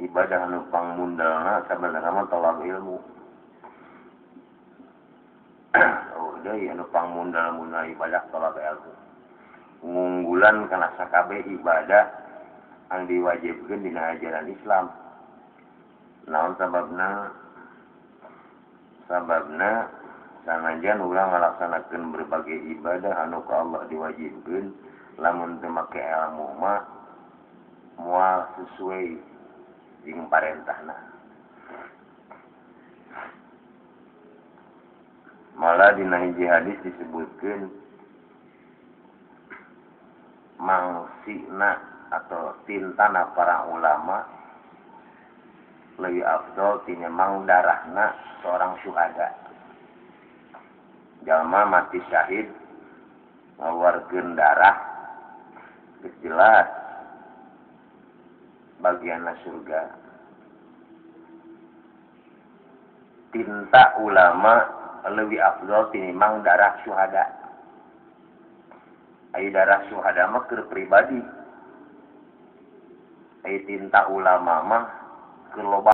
ibadah nupang mundal ah, sebenarnya tolak ilmu. Nupang mundal mundal ibadah tolak ilmu. Unggulan karena sakabe ibadah yang diwajibkan di ajaran Islam. Namun sababna? Sababna sanajan ulang melaksanakan berbagai ibadah anu ke Allah diwajibkan lamun temakai ilmu mah mual sesuai jing parentahna malah dina hiji hadis disebutkan mangsina atau tintana para ulama lebih afdol tinimang darahna seorang syuhada. Jalma mati syahid ngawarkeun darah jelas. bagianlah surga. Tinta ulama lebih afdol tinimang darah syuhada. Ayo darah syuhada mah ke pribadi. Ayo tinta ulama mah ke loba